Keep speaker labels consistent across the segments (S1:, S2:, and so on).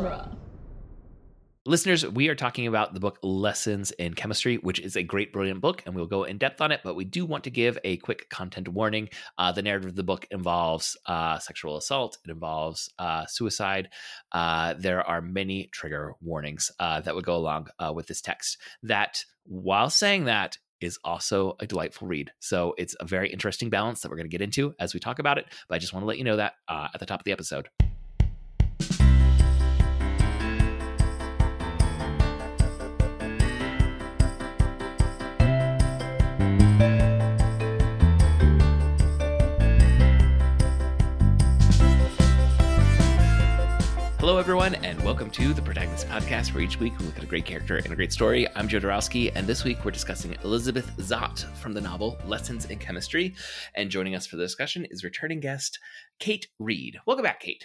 S1: genre.
S2: Listeners, we are talking about the book Lessons in Chemistry, which is a great, brilliant book, and we'll go in depth on it. But we do want to give a quick content warning. Uh, the narrative of the book involves uh, sexual assault, it involves uh, suicide. Uh, there are many trigger warnings uh, that would go along uh, with this text. That, while saying that, is also a delightful read. So it's a very interesting balance that we're going to get into as we talk about it. But I just want to let you know that at the top of the episode. And welcome to the Protagonist Podcast, where each week we look at a great character and a great story. I'm Joe Darowski, and this week we're discussing Elizabeth Zott from the novel Lessons in Chemistry. And joining us for the discussion is returning guest Kate Reid. Welcome back, Kate.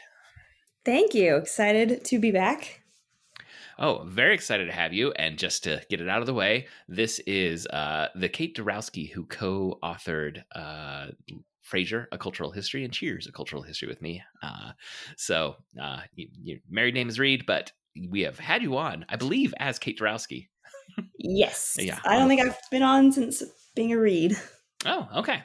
S3: Thank you. Excited to be back.
S2: Oh, very excited to have you. And just to get it out of the way, this is uh, the Kate Darowski who co authored uh, Frasier, a cultural history, and Cheers, a cultural history with me. Uh, so uh, you, your married name is Reed, but we have had you on, I believe, as Kate Darowski.
S3: yes. Yeah. I don't think I've been on since being a Reed.
S2: Oh, okay.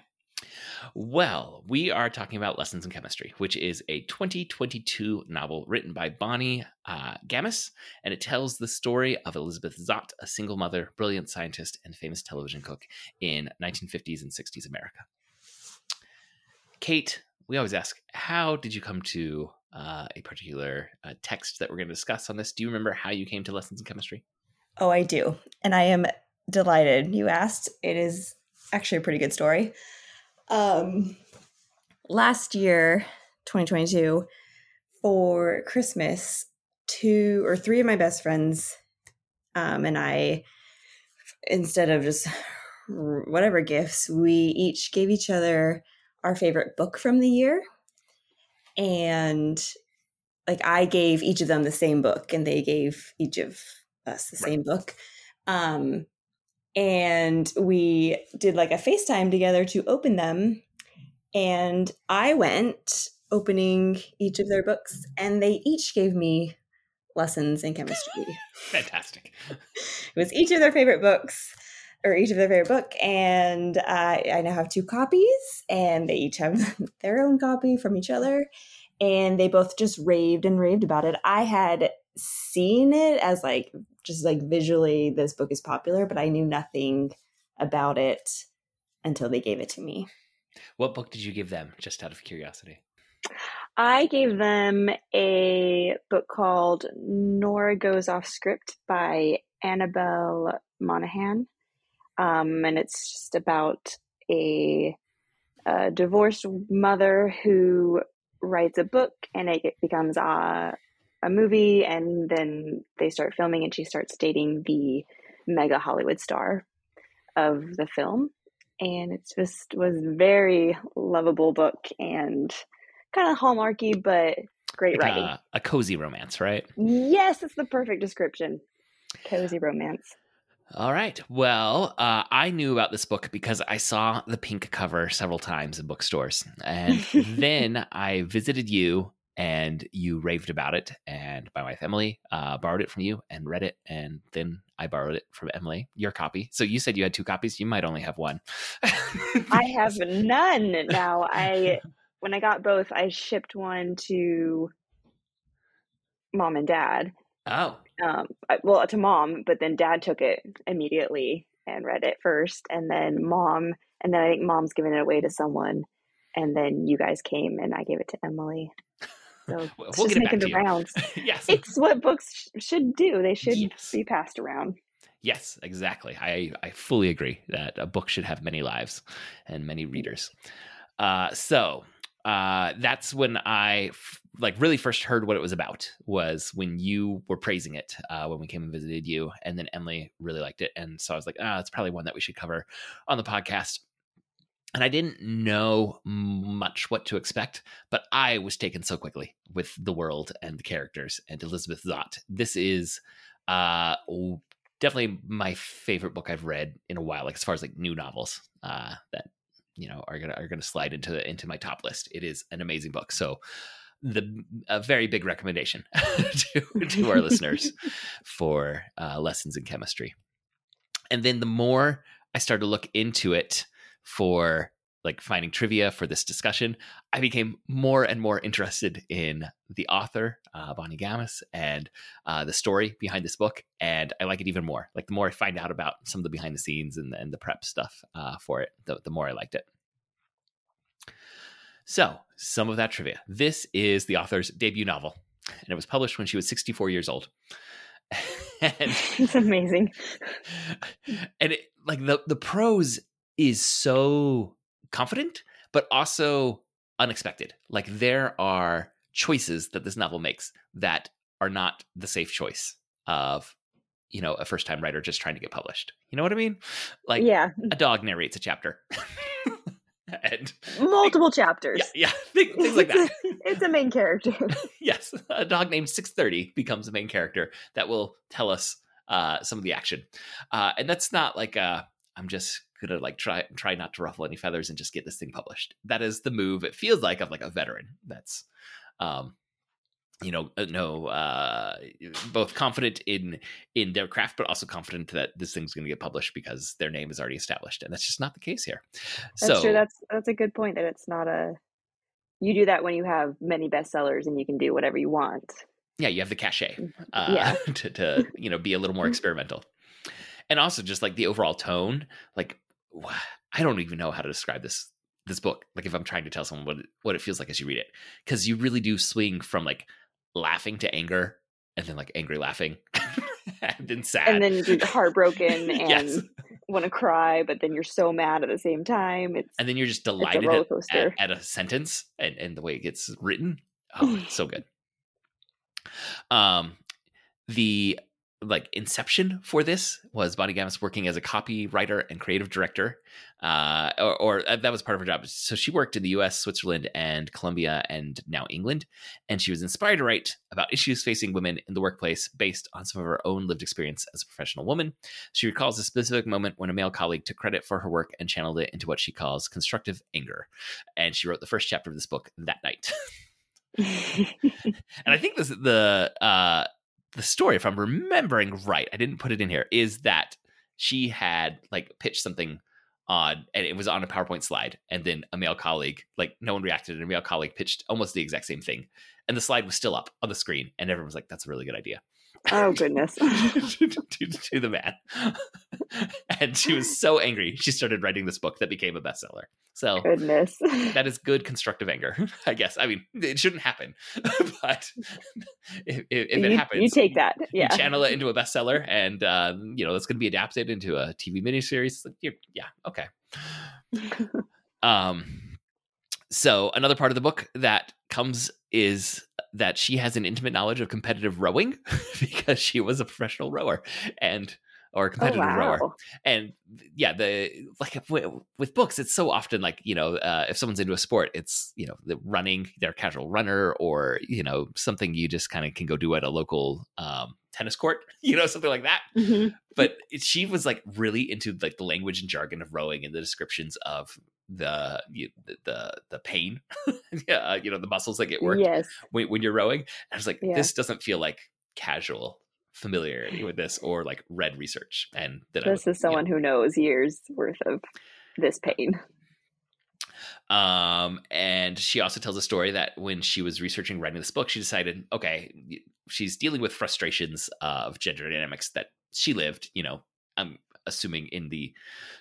S2: Well, we are talking about Lessons in Chemistry, which is a 2022 novel written by Bonnie uh, Garmus, and it tells the story of Elizabeth Zott, a single mother, brilliant scientist, and famous television cook in 1950s and 60s America. Kate, we always ask, how did you come to uh, a particular uh, text that we're going to discuss on this? Do you remember how you came to lessons in chemistry?
S3: Oh, I do. And I am delighted you asked. It is actually a pretty good story. Um, last year, 2022, for Christmas, two or three of my best friends um, and I, instead of just whatever gifts, we each gave each other our favorite book from the year. And like I gave each of them the same book and they gave each of us the right. same book. Um and we did like a FaceTime together to open them. And I went opening each of their books and they each gave me lessons in chemistry.
S2: Fantastic.
S3: it was each of their favorite books or each of their favorite book. And uh, I now have two copies, and they each have their own copy from each other. And they both just raved and raved about it. I had seen it as like just like visually, this book is popular, but I knew nothing about it until they gave it to me.
S2: What book did you give them, just out of curiosity?
S3: I gave them a book called Nora Goes Off Script by Annabel Monaghan. Um, and it's just about a, a, divorced mother who writes a book and it becomes a, a movie. And then they start filming and she starts dating the mega Hollywood star of the film. And it just was very lovable book and kind of hallmarky, but great like writing.
S2: A, a cozy romance, right?
S3: Yes, it's the perfect description. Cozy romance.
S2: All right. Well, uh, I knew about this book because I saw the pink cover several times in bookstores. And then I visited you and you raved about it. And my wife, Emily, uh, borrowed it from you and read it. And then I borrowed it from Emily, your copy. So you said you had two copies. You might only have one.
S3: I have none now. I, when I got both, I shipped one to mom and dad.
S2: Oh
S3: um, well to mom but then dad took it immediately and read it first and then mom and then i think mom's giving it away to someone and then you guys came and i gave it to emily. So
S2: we'll just making the rounds.
S3: Yes. It's what books sh- should do. They should yes. be passed around.
S2: Yes exactly. I i fully agree that a book should have many lives and many readers. Uh so uh, that's when I f- like really first heard what it was about was when you were praising it uh, when we came and visited you, and then Emily really liked it, and so I was like, ah, oh, it's probably one that we should cover on the podcast. And I didn't know much what to expect, but I was taken so quickly with the world and the characters and Elizabeth Zott. This is uh, definitely my favorite book I've read in a while, like as far as like new novels uh, that you know are gonna are gonna slide into the, into my top list. It is an amazing book. So the a very big recommendation to, to our listeners for uh, lessons in chemistry. And then the more I started to look into it for like finding trivia for this discussion, I became more and more interested in the author, uh, Bonnie Garmus, and uh, the story behind this book. And I like it even more. Like the more I find out about some of the behind the scenes and, and the prep stuff uh, for it, the, the more I liked it. So, some of that trivia. This is the author's debut novel, and it was published when she was 64 years old.
S4: and it's amazing.
S2: And it, like the the prose is so confident, but also unexpected. Like there are choices that this novel makes that are not the safe choice of you know a first time writer just trying to get published. You know what i mean? Like
S4: yeah.
S2: a dog narrates a chapter
S4: and multiple like, chapters.
S2: Yeah, yeah things, things like that.
S4: It's a main character.
S2: Yes a dog named 630 becomes a main character that will tell us uh, some of the action. Uh, and that's not like a i'm just gonna like try try not to ruffle any feathers and just get this thing published. That is the move. It feels like of like a veteran. That's um you know uh, no uh both confident in in their craft but also confident that this thing's going to get published because their name is already established and that's just not the case here
S4: that's so, true that's that's a good point that it's not a you do that when you have many bestsellers and you can do whatever you want
S2: yeah you have the cachet mm, uh, yeah. to, to you know be a little more experimental and also just like the overall tone like I don't even know how to describe this this book. Like if I'm trying to tell someone what it, what it feels like as you read it, because you really do swing from like laughing to anger, and then like angry laughing, and then sad,
S4: and then you're heartbroken and yes. want to cry, but then you're so mad at the same time. It's
S2: and then you're just delighted at, at, at, a sentence and, and the way it gets written. Oh, it's so good. Um, the like inception for this was Bonnie Garmus working as a copywriter and creative director, uh, or, or, uh, that was part of her job. So she worked in the U.S., Switzerland, and Colombia, and now England. And she was inspired to write about issues facing women in the workplace based on some of her own lived experience as a professional woman. She recalls a specific moment when a male colleague took credit for her work and channeled it into what she calls constructive anger. And she wrote the first chapter of this book that night. and I think this the uh, the story, if I'm remembering right, I didn't put it in here, is that she had like pitched something on and it was on a PowerPoint slide. And then a male colleague, like no one reacted, and a male colleague pitched almost the exact same thing. And the slide was still up on the screen, and everyone was like, that's a really good idea.
S4: Oh goodness.
S2: to, to, to, the man. and she was so angry. She started writing this book that became a bestseller. So
S4: goodness.
S2: that is good constructive anger, I guess. I mean, it shouldn't happen, but if, if
S4: you,
S2: it happens,
S4: you take that. Yeah.
S2: You channel it into a bestseller, and uh, you know it's going to be adapted into a TV miniseries. Yeah. Okay. um. So another part of the book that comes is that she has an intimate knowledge of competitive rowing because she was a professional rower. And or a oh, competitive oh, wow. rower. And yeah, the like with books, it's so often like you know, uh, if someone's into a sport, it's you know, the running, they're a casual runner, or you know, something you just kind of can go do at a local um, tennis court, you know, something like that. Mm-hmm. But it, she was like really into like the language and jargon of rowing and the descriptions of the you, the the pain, yeah, you know, the muscles that get worked
S4: yes.
S2: when, when you're rowing. And I was like, yeah. this doesn't feel like casual familiarity with this or like read research. And
S4: that this is someone you know, who knows years worth of this pain.
S2: Um, and she also tells a story that when she was researching writing this book, she decided, okay, she's dealing with frustrations of gender dynamics that she lived, you know, I'm assuming in the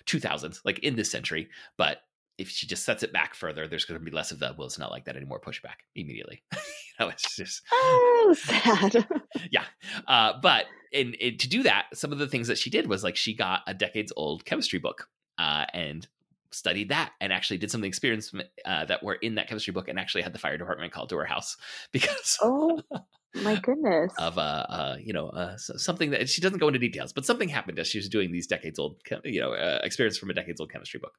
S2: 2000s, like in this century, but if she just sets it back further, there's going to be less of the well, it's not like that anymore pushback immediately. you know, it's just
S4: oh sad.
S2: yeah, uh, but in, in, to do that, some of the things that she did was like she got a decades old chemistry book uh, and studied that and actually did some of the experiments uh, that were in that chemistry book and actually had the fire department called to her house because
S4: oh my goodness
S2: of uh, uh you know uh, something that she doesn't go into details but something happened as she was doing these decades old you know uh, experience from a decades old chemistry book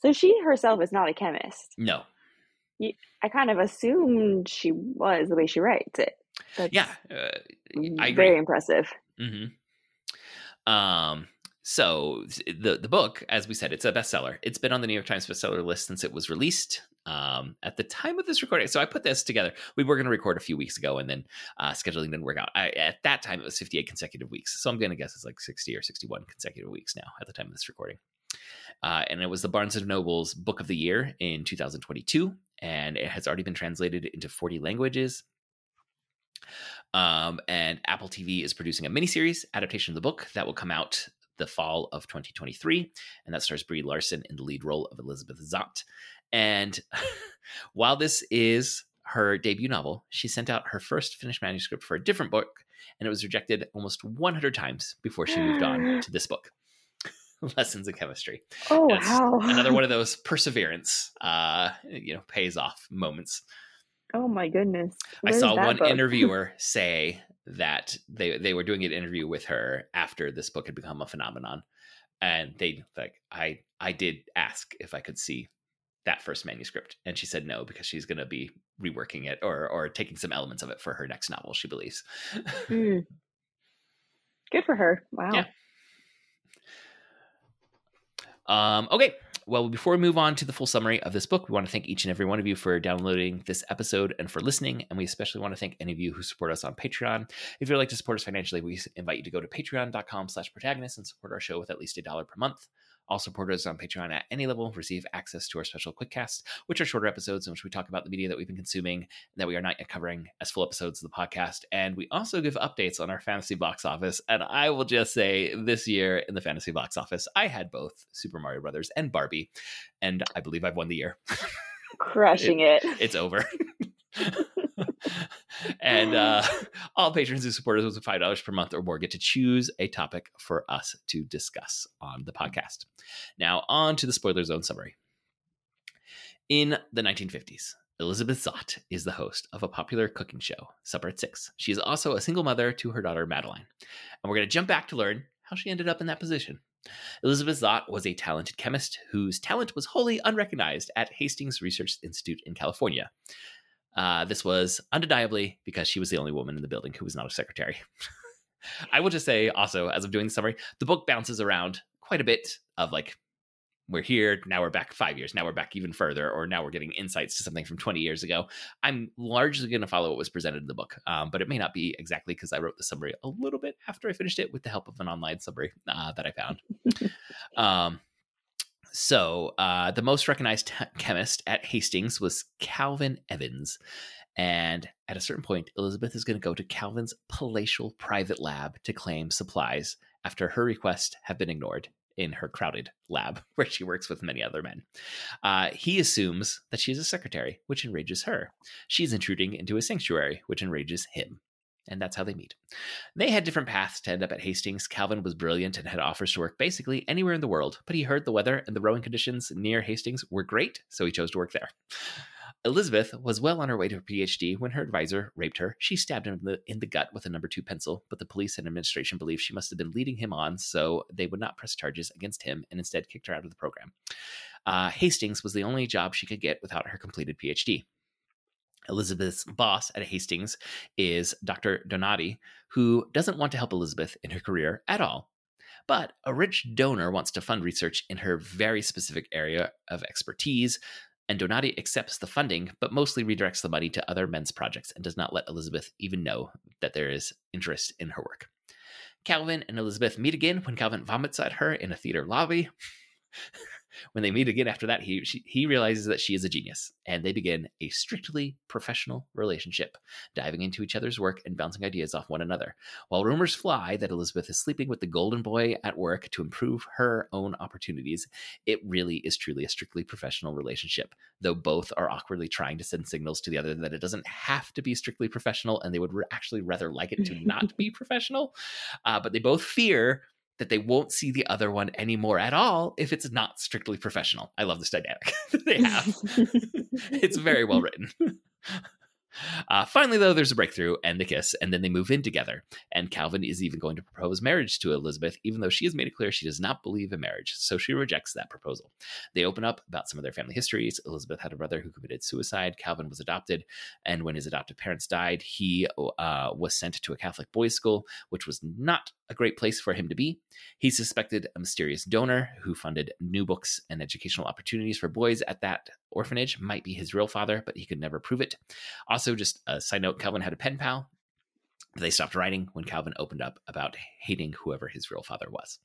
S4: so she herself is not a chemist.
S2: No.
S4: I kind of assumed she was the way she writes it.
S2: That's yeah, uh, I
S4: very impressive.
S2: Mm-hmm. Um, so the the book, as we said, it's a bestseller. It's been on the New York Times bestseller list since it was released. um, at the time of this recording. So I put this together. We were going to record a few weeks ago, and then uh, scheduling didn't work out. I, at that time, it was 58 consecutive weeks. So I'm going to guess it's like 60 or 61 consecutive weeks now at the time of this recording. Uh, and it was the Barnes and Noble's Book of the Year in 2022, and it has already been translated into 40 languages. Um, and Apple TV is producing a miniseries adaptation of the book that will come out the fall of 2023, and that stars Brie Larson in the lead role of Elizabeth Zott. And while this is her debut novel, she sent out her first finished manuscript for a different book, and it was rejected almost 100 times before she moved on to this book. Lessons in Chemistry.
S3: Oh wow!
S2: Another one of those perseverance, uh, you know, pays off moments.
S3: Oh my goodness!
S2: I saw one book? interviewer say that they they were doing an interview with her after this book had become a phenomenon, and they like I I did ask if I could see that first manuscript, and she said no because she's going to be reworking it or or taking some elements of it for her next novel. She believes.
S3: mm. Good for her! Wow. Yeah.
S2: Um, okay, well, before we move on to the full summary of this book, we want to thank each and every one of you for downloading this episode and for listening. And we especially want to thank any of you who support us on Patreon. If you'd like to support us financially, we invite you to go to patreon.com slash protagonist and support our show with at least a dollar per month. All supporters on Patreon at any level receive access to our special quickcasts, which are shorter episodes in which we talk about the media that we've been consuming that we are not yet covering as full episodes of the podcast. And we also give updates on our fantasy box office. And I will just say this year in the fantasy box office, I had both Super Mario Brothers and Barbie, and I believe I've won the year.
S3: Crushing it,
S2: it. It's over. and uh, all patrons who support us with five dollars per month or more get to choose a topic for us to discuss on the podcast. Now, on to the spoiler zone summary. In the 1950s, Elizabeth Zott is the host of a popular cooking show, Supper at Six. She is also a single mother to her daughter Madeline, and we're going to jump back to learn how she ended up in that position. Elizabeth Zott was a talented chemist whose talent was wholly unrecognized at Hastings Research Institute in California. Uh, this was undeniably because she was the only woman in the building who was not a secretary. I will just say also, as I'm doing the summary, the book bounces around quite a bit of like, we're here, now we're back five years, now we're back even further, or now we're getting insights to something from 20 years ago. I'm largely going to follow what was presented in the book, um, but it may not be exactly because I wrote the summary a little bit after I finished it with the help of an online summary uh, that I found. um, so uh, the most recognized chemist at Hastings was Calvin Evans. And at a certain point, Elizabeth is going to go to Calvin's palatial private lab to claim supplies after her requests have been ignored in her crowded lab where she works with many other men. Uh, he assumes that she is a secretary, which enrages her. She's intruding into his sanctuary, which enrages him and that's how they meet. They had different paths to end up at Hastings. Calvin was brilliant and had offers to work basically anywhere in the world, but he heard the weather and the rowing conditions near Hastings were great, so he chose to work there. Elizabeth was well on her way to her PhD when her advisor raped her. She stabbed him in the, in the gut with a number two pencil, but the police and administration believed she must have been leading him on, so they would not press charges against him and instead kicked her out of the program. Uh, Hastings was the only job she could get without her completed PhD. Elizabeth's boss at Hastings is Dr. Donati, who doesn't want to help Elizabeth in her career at all. But a rich donor wants to fund research in her very specific area of expertise, and Donati accepts the funding, but mostly redirects the money to other men's projects and does not let Elizabeth even know that there is interest in her work. Calvin and Elizabeth meet again when Calvin vomits at her in a theater lobby. When they meet again after that, he she, he realizes that she is a genius, and they begin a strictly professional relationship, diving into each other's work and bouncing ideas off one another. While rumors fly that Elizabeth is sleeping with the golden boy at work to improve her own opportunities, it really is truly a strictly professional relationship. Though both are awkwardly trying to send signals to the other that it doesn't have to be strictly professional, and they would actually rather like it to not be professional. Uh, but they both fear that they won't see the other one anymore at all if it's not strictly professional. I love this dynamic that they have. it's very well written. Uh, finally, though, there's a breakthrough and the kiss, and then they move in together. And Calvin is even going to propose marriage to Elizabeth, even though she has made it clear she does not believe in marriage, so she rejects that proposal. They open up about some of their family histories. Elizabeth had a brother who committed suicide. Calvin was adopted, and when his adoptive parents died, he uh, was sent to a Catholic boys' school, which was not a great place for him to be. He suspected a mysterious donor who funded new books and educational opportunities for boys at that orphanage might be his real father, but he could never prove it. Also, just a side note Calvin had a pen pal. They stopped writing when Calvin opened up about hating whoever his real father was.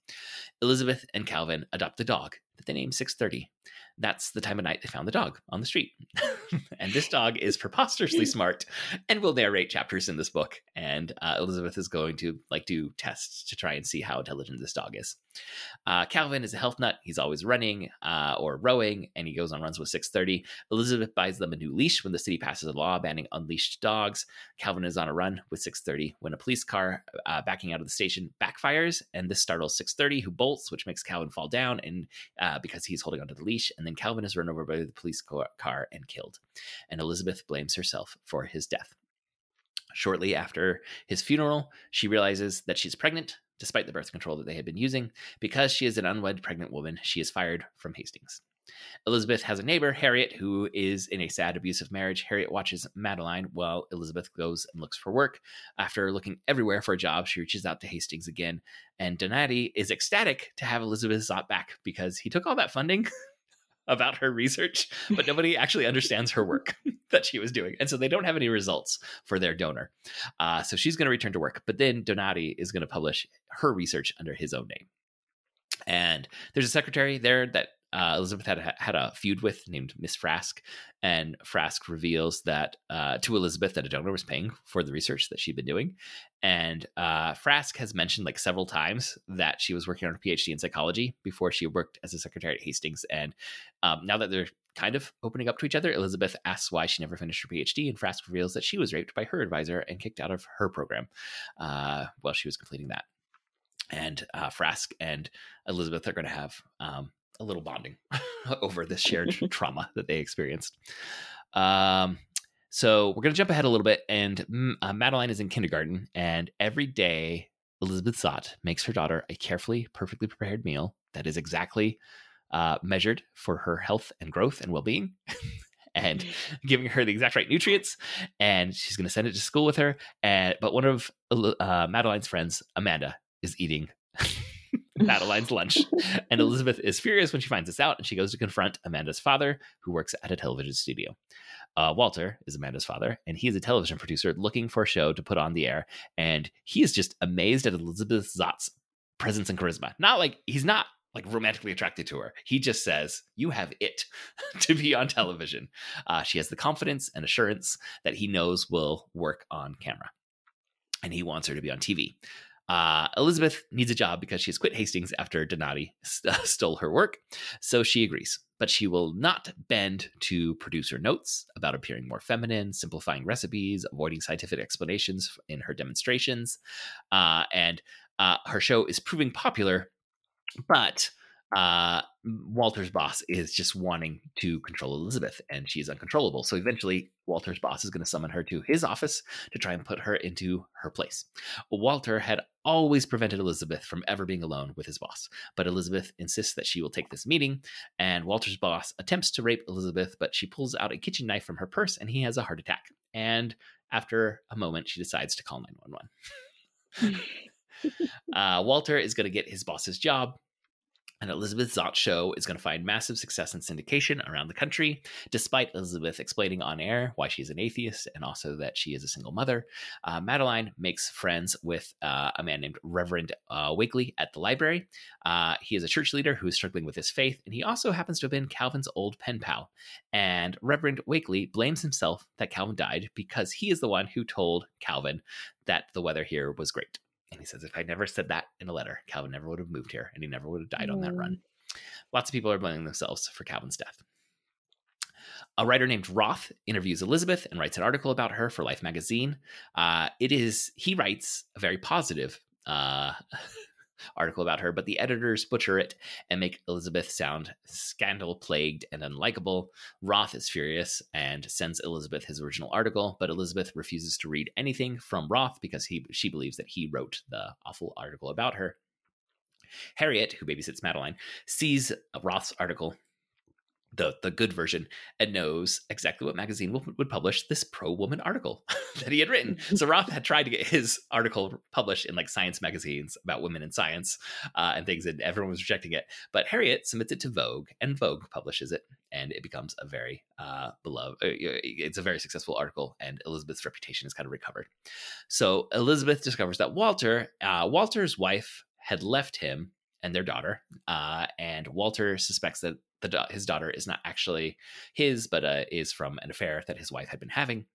S2: Elizabeth and Calvin adopt a dog that they named 630 that's the time of night they found the dog on the street. and this dog is preposterously smart and will narrate chapters in this book. And uh, Elizabeth is going to like do tests to try and see how intelligent this dog is. Uh, Calvin is a health nut. He's always running uh, or rowing, and he goes on runs with 630. Elizabeth buys them a new leash when the city passes a law banning unleashed dogs. Calvin is on a run with 630 when a police car uh, backing out of the station backfires, and this startles 630, who bolts, which makes Calvin fall down, and uh, because he's holding onto the leash, and then Calvin is run over by the police car and killed. And Elizabeth blames herself for his death. Shortly after his funeral, she realizes that she's pregnant, despite the birth control that they had been using. Because she is an unwed pregnant woman, she is fired from Hastings. Elizabeth has a neighbor, Harriet, who is in a sad, abusive marriage. Harriet watches Madeline while Elizabeth goes and looks for work. After looking everywhere for a job, she reaches out to Hastings again, and Donati is ecstatic to have Elizabeth back because he took all that funding about her research, but nobody actually understands her work that she was doing. And so they don't have any results for their donor. Uh, so she's going to return to work, but then Donati is going to publish her research under his own name. And there's a secretary there that uh, Elizabeth had had a feud with named Miss Frask, and Frask reveals that uh, to Elizabeth that a donor was paying for the research that she'd been doing, and uh, Frask has mentioned like several times that she was working on her PhD in psychology before she worked as a secretary at Hastings, and um, now that they're kind of opening up to each other, Elizabeth asks why she never finished her PhD, and Frask reveals that she was raped by her advisor and kicked out of her program uh, while she was completing that. And uh, Frask and Elizabeth are going to have um, a little bonding over this shared trauma that they experienced. Um, so we're going to jump ahead a little bit, and mm, uh, Madeline is in kindergarten, and every day Elizabeth Zott makes her daughter a carefully, perfectly prepared meal that is exactly uh, measured for her health and growth and well-being. and mm-hmm. giving her the exact right nutrients, and she's going to send it to school with her. And but one of uh, Madeline's friends, Amanda, is eating Madeline's lunch. And Elizabeth is furious when she finds this out, and she goes to confront Amanda's father, who works at a television studio. Uh, Walter is Amanda's father, and he is a television producer looking for a show to put on the air. And he is just amazed at Elizabeth Zott's presence and charisma. Not like he's not like romantically attracted to her. He just says, You have it to be on television. Uh, she has the confidence and assurance that he knows will work on camera. And he wants her to be on TV. Uh, Elizabeth needs a job because she has quit Hastings after Donati st- stole her work, so she agrees. But she will not bend to producer notes about appearing more feminine, simplifying recipes, avoiding scientific explanations in her demonstrations. Uh, and uh, her show is proving popular, but uh, Walter's boss is just wanting to control Elizabeth, and she's uncontrollable. So eventually, Walter's boss is going to summon her to his office to try and put her into her place. Walter had always prevented Elizabeth from ever being alone with his boss, but Elizabeth insists that she will take this meeting, and Walter's boss attempts to rape Elizabeth, but she pulls out a kitchen knife from her purse, and he has a heart attack. And after a moment, she decides to call 911. uh, Walter is going to get his boss's job and Elizabeth Zott show is going to find massive success in syndication around the country, despite Elizabeth explaining on air why she's an atheist and also that she is a single mother. Uh, Madeline makes friends with uh, a man named Reverend uh, Wakely at the library. Uh, he is a church leader who is struggling with his faith, and he also happens to have been Calvin's old pen pal. And Reverend Wakely blames himself that Calvin died because he is the one who told Calvin that the weather here was great. And he says, if I never said that in a letter, Calvin never would have moved here and he never would have died mm. on that run. Lots of people are blaming themselves for Calvin's death. A writer named Roth interviews Elizabeth and writes an article about her for Life magazine. Uh, it is, he writes a very positive uh, article about her, but the editors butcher it and make Elizabeth sound scandal plagued and unlikable. Roth is furious and sends Elizabeth his original article, but Elizabeth refuses to read anything from Roth because he she believes that he wrote the awful article about her. Harriet, who babysits Madeline, sees Roth's article the the good version and knows exactly what magazine will, would publish this pro woman article. that he had written. So Roth had tried to get his article published in like science magazines about women in science uh, and things, and everyone was rejecting it. But Harriet submits it to Vogue, and Vogue publishes it, and it becomes a very uh, beloved. Uh, it's a very successful article, and Elizabeth's reputation is kind of recovered. So Elizabeth discovers that Walter, uh, Walter's wife, had left him and their daughter, uh, and Walter suspects that the, his daughter is not actually his, but uh, is from an affair that his wife had been having.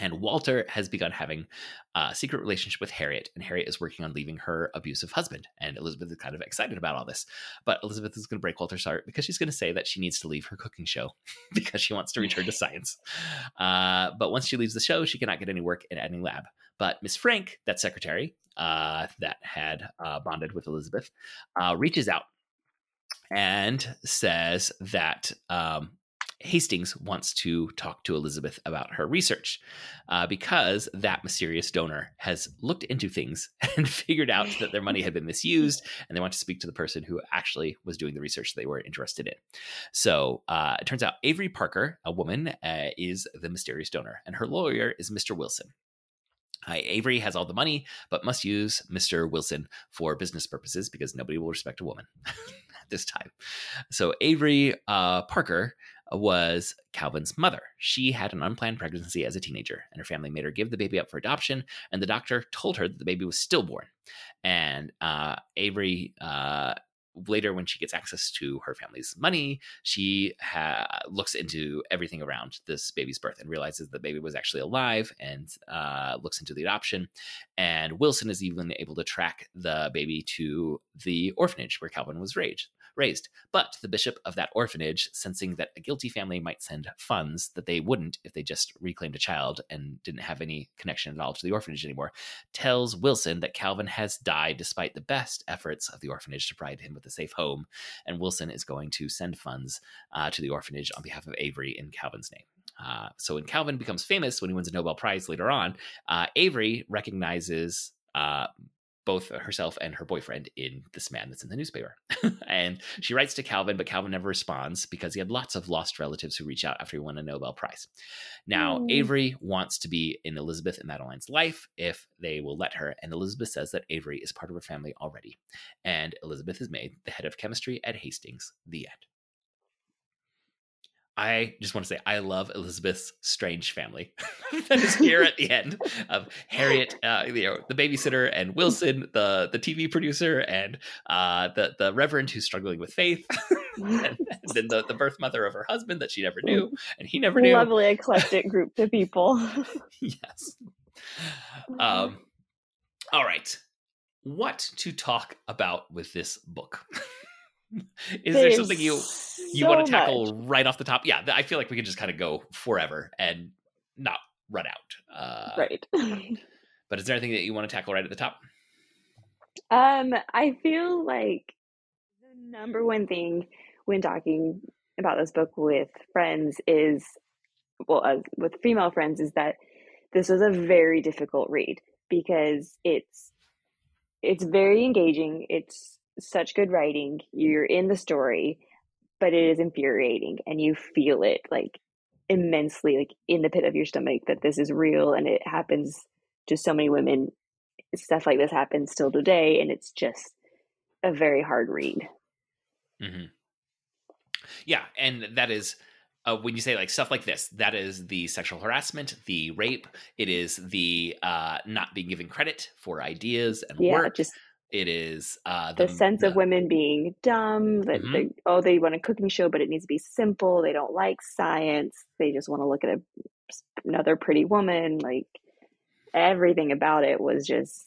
S2: And Walter has begun having a secret relationship with Harriet, and Harriet is working on leaving her abusive husband. And Elizabeth is kind of excited about all this. But Elizabeth is going to break Walter's heart because she's going to say that she needs to leave her cooking show because she wants to return to science. Uh, but once she leaves the show, she cannot get any work in any lab. But Miss Frask, that secretary uh, that had uh, bonded with Elizabeth, uh, reaches out and says that um, Hastings wants to talk to Elizabeth about her research uh, because that mysterious donor has looked into things and figured out that their money had been misused, and they want to speak to the person who actually was doing the research they were interested in. So uh, it turns out Avery Parker, a woman, uh, is the mysterious donor, and her lawyer is Mr. Wilson. Uh, Avery has all the money, but must use Mr. Wilson for business purposes because nobody will respect a woman at this time. So Avery uh, Parker was Calvin's mother. She had an unplanned pregnancy as a teenager, and her family made her give the baby up for adoption. And the doctor told her that the baby was stillborn. And uh, Avery uh, later when she gets access to her family's money she ha- looks into everything around this baby's birth and realizes the baby was actually alive and uh, looks into the adoption. And wilson is even able to track the baby to the orphanage where calvin was raised raised. But the bishop of that orphanage, sensing that a guilty family might send funds that they wouldn't if they just reclaimed a child and didn't have any connection at all to the orphanage anymore, tells Wilson that Calvin has died despite the best efforts of the orphanage to provide him with a safe home. And Wilson is going to send funds uh, to the orphanage on behalf of Avery in Calvin's name. Uh, so when Calvin becomes famous when he wins a Nobel Prize later on, uh, Avery recognizes uh, both herself and her boyfriend in this man that's in the newspaper. and she writes to Calvin, but Calvin never responds because he had lots of lost relatives who reach out after he won a Nobel Prize. Now, mm. Avery wants to be in Elizabeth and Madeline's life if they will let her. And Elizabeth says that Avery is part of her family already. And Elizabeth is made the head of chemistry at Hastings. The end. I just want to say I love Elizabeth's strange family that is here at the end of Harriet, uh, you know, the babysitter, and Wilson, the the TV producer, and uh, the the Reverend who's struggling with faith, and, and, then the, the birth mother of her husband that she never knew, and he never knew.
S3: Lovely eclectic group of people.
S2: yes. Um. All right. What to talk about with this book? Is There's there something you you want to tackle much. right off the top? Yeah, I feel like we could just kind of go forever and not run out.
S3: Uh, right.
S2: but is there anything that you want to tackle right at the top?
S3: Um, I feel like the number one thing when talking about this book with friends is, well, uh, with female friends, is that this was a very difficult read because it's it's very engaging. It's such good writing. You're in the story, but it is infuriating and you feel it like immensely like in the pit of your stomach that this is real and it happens to so many women. Stuff like this happens still today and it's just a very hard read.
S2: Mm-hmm. Yeah, and that is uh, when you say like stuff like this, that is the sexual harassment, the rape. It is the uh, not being given credit for ideas and yeah, work.
S3: Just
S2: it is uh,
S3: the, the sense the, of women being dumb. That mm-hmm. they, oh, they want a cooking show, but it needs to be simple. They don't like science. They just want to look at a, another pretty woman. Like everything about it was just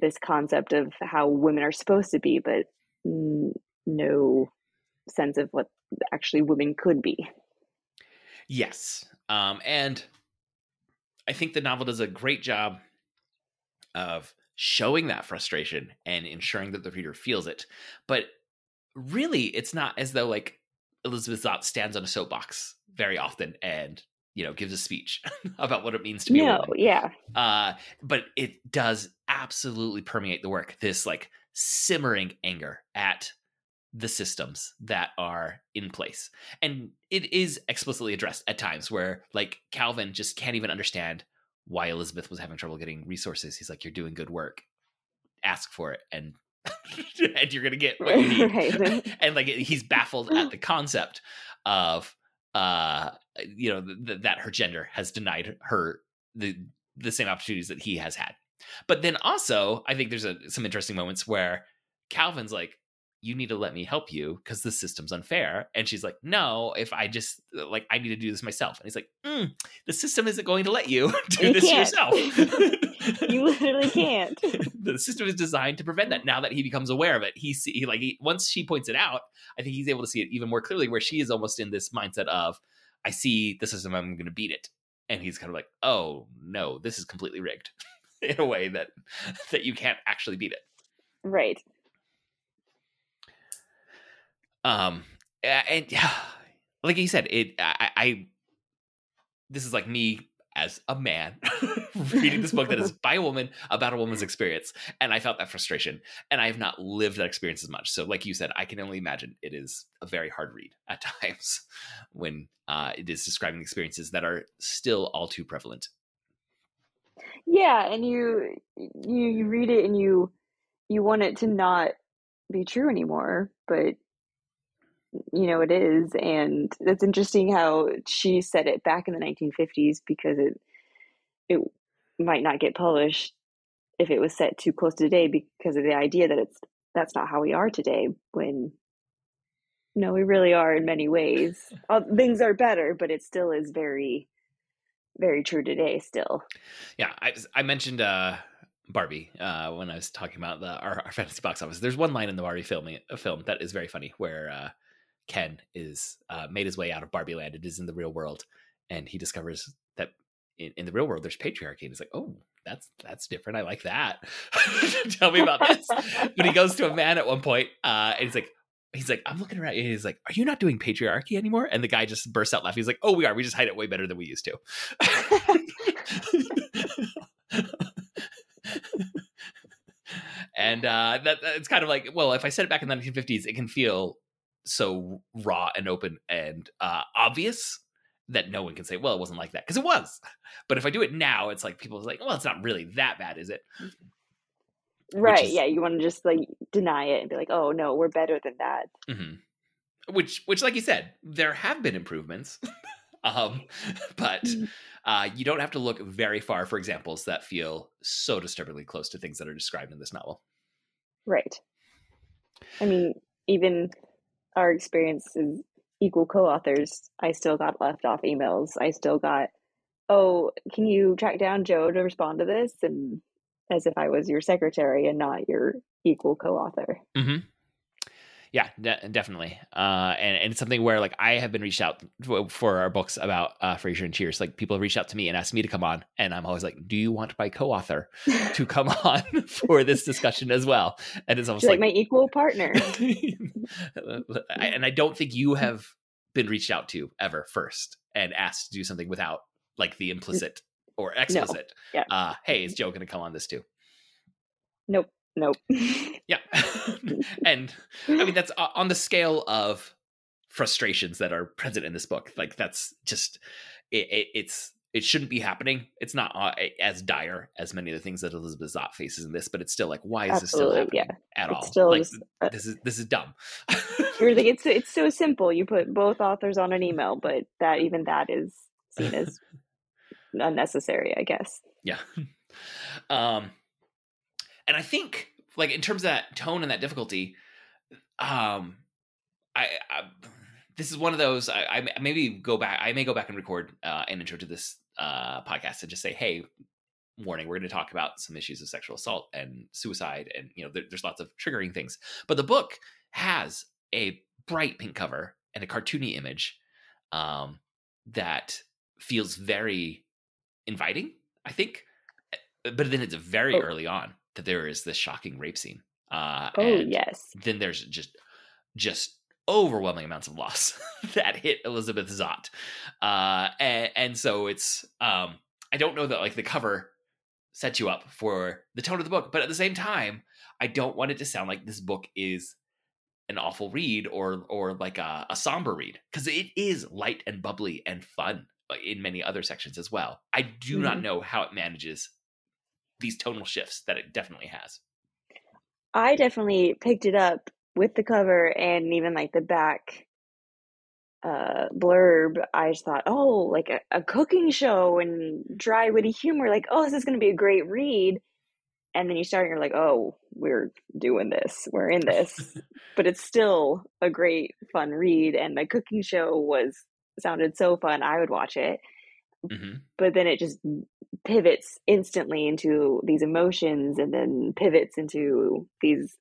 S3: this concept of how women are supposed to be, but n- no sense of what actually women could be.
S2: Yes, um, and I think the novel does a great job of showing that frustration and ensuring that the reader feels it. But really, it's not as though like Elizabeth Zott stands on a soapbox very often and you know gives a speech about what it means to be no, a woman.
S3: yeah.
S2: Uh, but it does absolutely permeate the work. This like simmering anger at the systems that are in place. And it is explicitly addressed at times where like Calvin just can't even understand why Elizabeth was having trouble getting resources. He's like, You're doing good work. Ask for it and and you're gonna get what you need. Right. and like he's baffled at the concept of uh you know th- that her gender has denied her the the same opportunities that he has had. But then also, I think there's a, some interesting moments where Calvin's like, you need to let me help you because the system's unfair. And she's like, no, if I just like, I need to do this myself. And he's like, mm, the system isn't going to let you do
S3: you
S2: this
S3: can't.
S2: yourself.
S3: you literally can't.
S2: the system is designed to prevent that. Now that he becomes aware of it, he see he, like he, once she points it out, I think he's able to see it even more clearly. Where she is almost in this mindset of, I see the system, I'm going to beat it, and he's kind of like, oh no, this is completely rigged in a way that that you can't actually beat it.
S3: Right.
S2: Um, and like you said, it I, I this is like me as a man reading this book that is by a woman about a woman's experience and i felt that frustration and i have not lived that experience as much. So like you said i can only imagine it is a very hard read at times when uh, it is describing experiences that are still all too prevalent.
S3: Yeah and you you you read it and you you want it to not be true anymore but you know it is and it's interesting how she said it back in the 1950s because it it might not get published if it was set too close to today because of the idea that it's that's not how we are today when no we really are in many ways things are better but it still is very very true today still
S2: yeah i i mentioned uh Barbie uh, when I was talking about the our, our, fantasy box office. There's one line in the Barbie film film that is very funny where uh, Ken is uh, made his way out of Barbie Land. It is in the real world, and he discovers that in, in the real world there's patriarchy. And he's like, "Oh, that's that's different. I like that. Tell me about this." but he goes to a man at one point, uh, and he's like, "He's like, I'm looking around." And he's like, "Are you not doing patriarchy anymore?" And the guy just bursts out laughing. He's like, "Oh, we are. We just hide it way better than we used to." and uh, that it's kind of like, well, if I said it back in the 1950s, it can feel so raw and open and uh, obvious that no one can say, well, it wasn't like that because it was. But if I do it now, it's like people are like, well, it's not really that bad, is it?
S3: Right. Is, yeah. You want to just like deny it and be like, oh no, we're better than that.
S2: Mm-hmm. Which, which, like you said, there have been improvements. um, but mm-hmm. uh, you don't have to look very far for examples that feel so disturbingly close to things that are described in this novel.
S3: Right. I mean, even our experience as equal co-authors, I still got left off emails. I still got, oh, can you track down Joe to respond to this? And as if I was your secretary and not your equal co-author.
S2: Mm-hmm. Yeah, de- definitely. Uh, and, and it's something where like I have been reached out for our books about uh, Frasier and Cheers. Like people have reached out to me and asked me to come on, and I'm always like, "Do you want my co-author to come on for this discussion as well?" And it's almost like,
S3: like, my equal partner.
S2: And I don't think you have been reached out to ever first and asked to do something without like the implicit or explicit.
S3: No. Yeah.
S2: Uh, hey, is Joe going to come on this too?
S3: Nope. Nope.
S2: yeah. and I mean, that's uh, on the scale of frustrations that are present in this book. Like, that's just, it, it, it's, it shouldn't be happening. It's not uh, as dire as many of the things that Elizabeth Zott faces in this, but it's still like, why is Absolutely, this still happening yeah. at it's all? Still like, just, uh, this is this is dumb.
S3: you're like, it's it's so simple. You put both authors on an email, but that even that is seen as unnecessary, I guess.
S2: Yeah. Um, and I think like in terms of that tone and that difficulty, um, I, I this is one of those I, I, maybe go back. I may go back and record uh, an intro to this uh, podcast and just say, hey, warning, we're going to talk about some issues of sexual assault and suicide, and you know, there, there's lots of triggering things. But the book has a bright pink cover and a cartoony image um, that feels very inviting. I think, eh, but then it's very oh. early on that there is this shocking rape scene. Uh,
S3: oh yes.
S2: Then there's just just overwhelming amounts of loss that hit Elizabeth Zott, uh, and, and so it's um, I don't know that like the cover sets you up for the tone of the book, but at the same time, I don't want it to sound like this book is an awful read or or like a, a somber read because it is light and bubbly and fun uh, in many other sections as well. I do mm-hmm. not know how it manages these tonal shifts that it definitely has.
S3: I definitely picked it up with the cover and even like the back uh blurb. I just thought oh like a, a cooking show and dry witty humor like oh this is going to be a great read. And then you start and you're like oh we're doing this. We're in this. But it's still a great fun read and the cooking show was sounded so fun. I would watch it mm-hmm. but then it just pivots instantly into these emotions and then pivots into these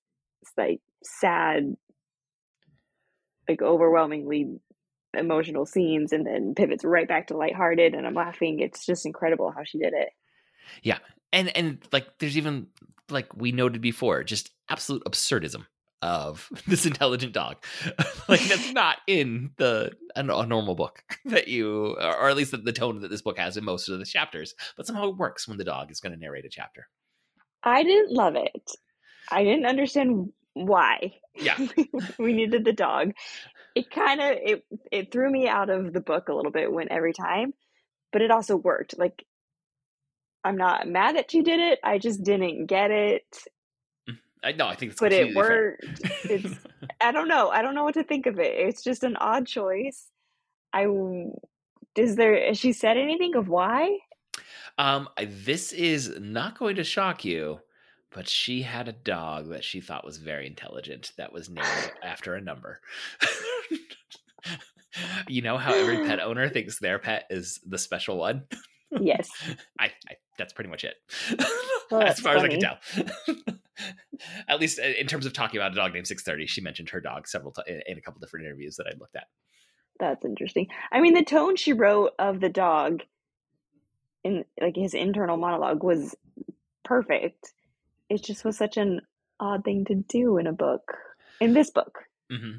S3: like sad like overwhelmingly emotional scenes and then pivots right back to lighthearted and I'm laughing. It's just incredible how she did it.
S2: Yeah. And and like there's even like we noted before, just absolute absurdism of this intelligent dog. like that's not in the a, a, normal book that you or at least the, the tone that this book has in most of the chapters, but somehow it works when the dog is going to narrate a chapter.
S3: I didn't love it. I didn't understand why.
S2: Yeah.
S3: we needed the dog it kind of it it threw me out of the book a little bit when every time, but it also worked. Like I'm not mad that you did it. I just didn't get it.
S2: I know. I think it's
S3: but it worked. it's I don't know. I don't know what to think of it. It's just an odd choice. I is there? Has she said anything of why?
S2: Um, this is not going to shock you but she had a dog that she thought was very intelligent that was named after a number. you know how every pet owner thinks their pet is the special one?
S3: Yes.
S2: I, I that's pretty much it. Well, as far funny. as I can tell. at least uh, in terms of talking about a dog named 630, she mentioned her dog several times in, in a couple different interviews that I looked at.
S3: That's interesting. I mean, the tone she wrote of the dog in like his internal monologue was perfect it just was such an odd thing to do in a book in this book
S2: mm-hmm.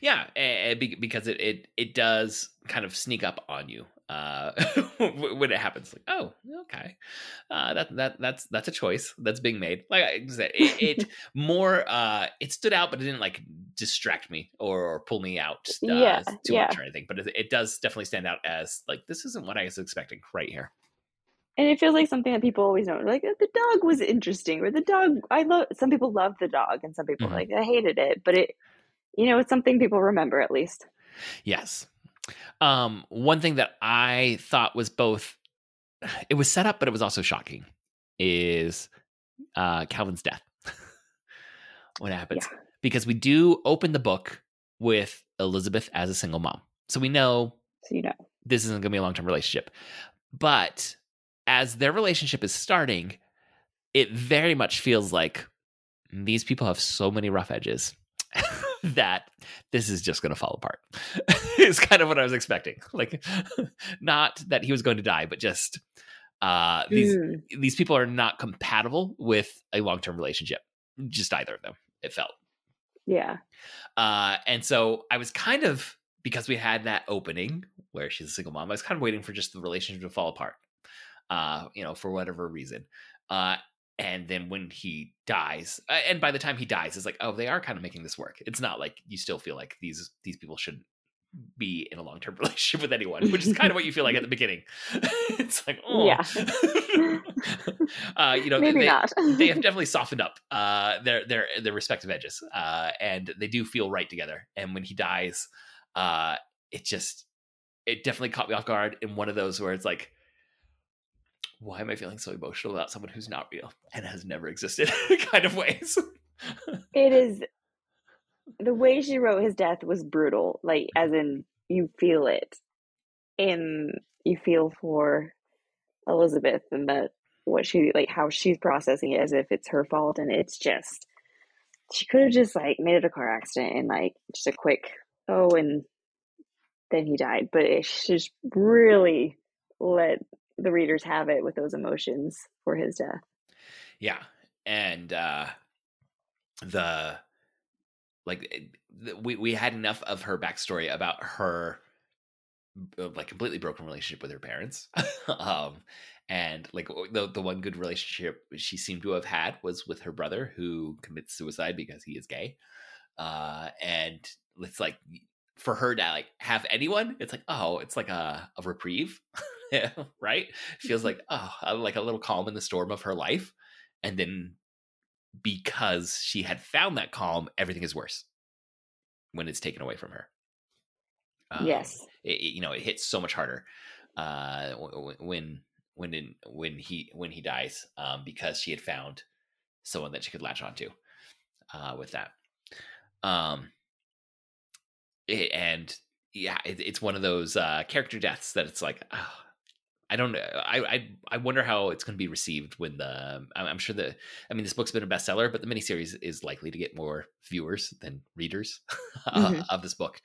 S2: yeah because it, it it does kind of sneak up on you uh, when it happens like oh okay. Uh, that that that's that's a choice that's being made. Like i said it, it more uh it stood out but it didn't like distract me or, or pull me out uh, yeah, too yeah. much or anything but it, it does definitely stand out as like this isn't what i was expecting right here.
S3: And it feels like something that people always know like the dog was interesting or the dog i love some people love the dog and some people mm-hmm. like i hated it but it you know it's something people remember at least.
S2: Yes um one thing that i thought was both it was set up but it was also shocking is uh calvin's death. What happens? Yeah. because we do open the book with elizabeth as a single mom. So we know
S3: so you know.
S2: this isn't going to be a long-term relationship. But as their relationship is starting, it very much feels like these people have so many rough edges that this is just going to fall apart. is kind of what I was expecting. Like, not that he was going to die, but just uh, these mm. these people are not compatible with a long term relationship. Just either of them. It felt.
S3: Yeah.
S2: Uh, and so I was kind of because we had that opening where she's a single mom. I was kind of waiting for just the relationship to fall apart uh, you know, for whatever reason. Uh, and then when he dies, uh, and by the time he dies, it's like, oh, they are kind of making this work. It's not like you still feel like these these people should be in a long term relationship with anyone, which is kind of what you feel like at the beginning. it's like, oh,
S3: yeah,
S2: uh, you know,
S3: maybe
S2: they,
S3: not.
S2: they have definitely softened up uh, their their their respective edges, uh, and they do feel right together. And when he dies, uh, it just it definitely caught me off guard in one of those where it's like why am I feeling so emotional about someone who's not real and has never existed kind of ways.
S3: it is the way she wrote his death was brutal, like as in you feel it. And you feel for Elizabeth and that what she like how she's processing it as if it's her fault and it's just she could have just like made it a car accident and like just a quick oh and then he died but it's just really let the readers have it with those emotions for his death.
S2: Yeah. And uh the like eh, we we had enough of her backstory about her uh, like completely broken relationship with her parents. um and like the the one good relationship she seemed to have had was with her brother who commits suicide because he is gay. uh, and it's like for her to like have anyone, it's like oh, it's like a, a reprieve, right? Feels like oh, like a little calm in the storm of her life, and then because she had found that calm, everything is worse when it's taken away from her.
S3: Um, yes,
S2: it, you know it hits so much harder uh, when when in, when he when he dies um, because she had found someone that she could latch onto uh, with that. Um, it, and yeah, it, it's one of those uh, character deaths that it's like, oh, I don't know. I, I I wonder how it's going to be received when the. I'm sure the I mean this book's been a bestseller, but the miniseries is likely to get more viewers than readers uh, mm-hmm. of this book,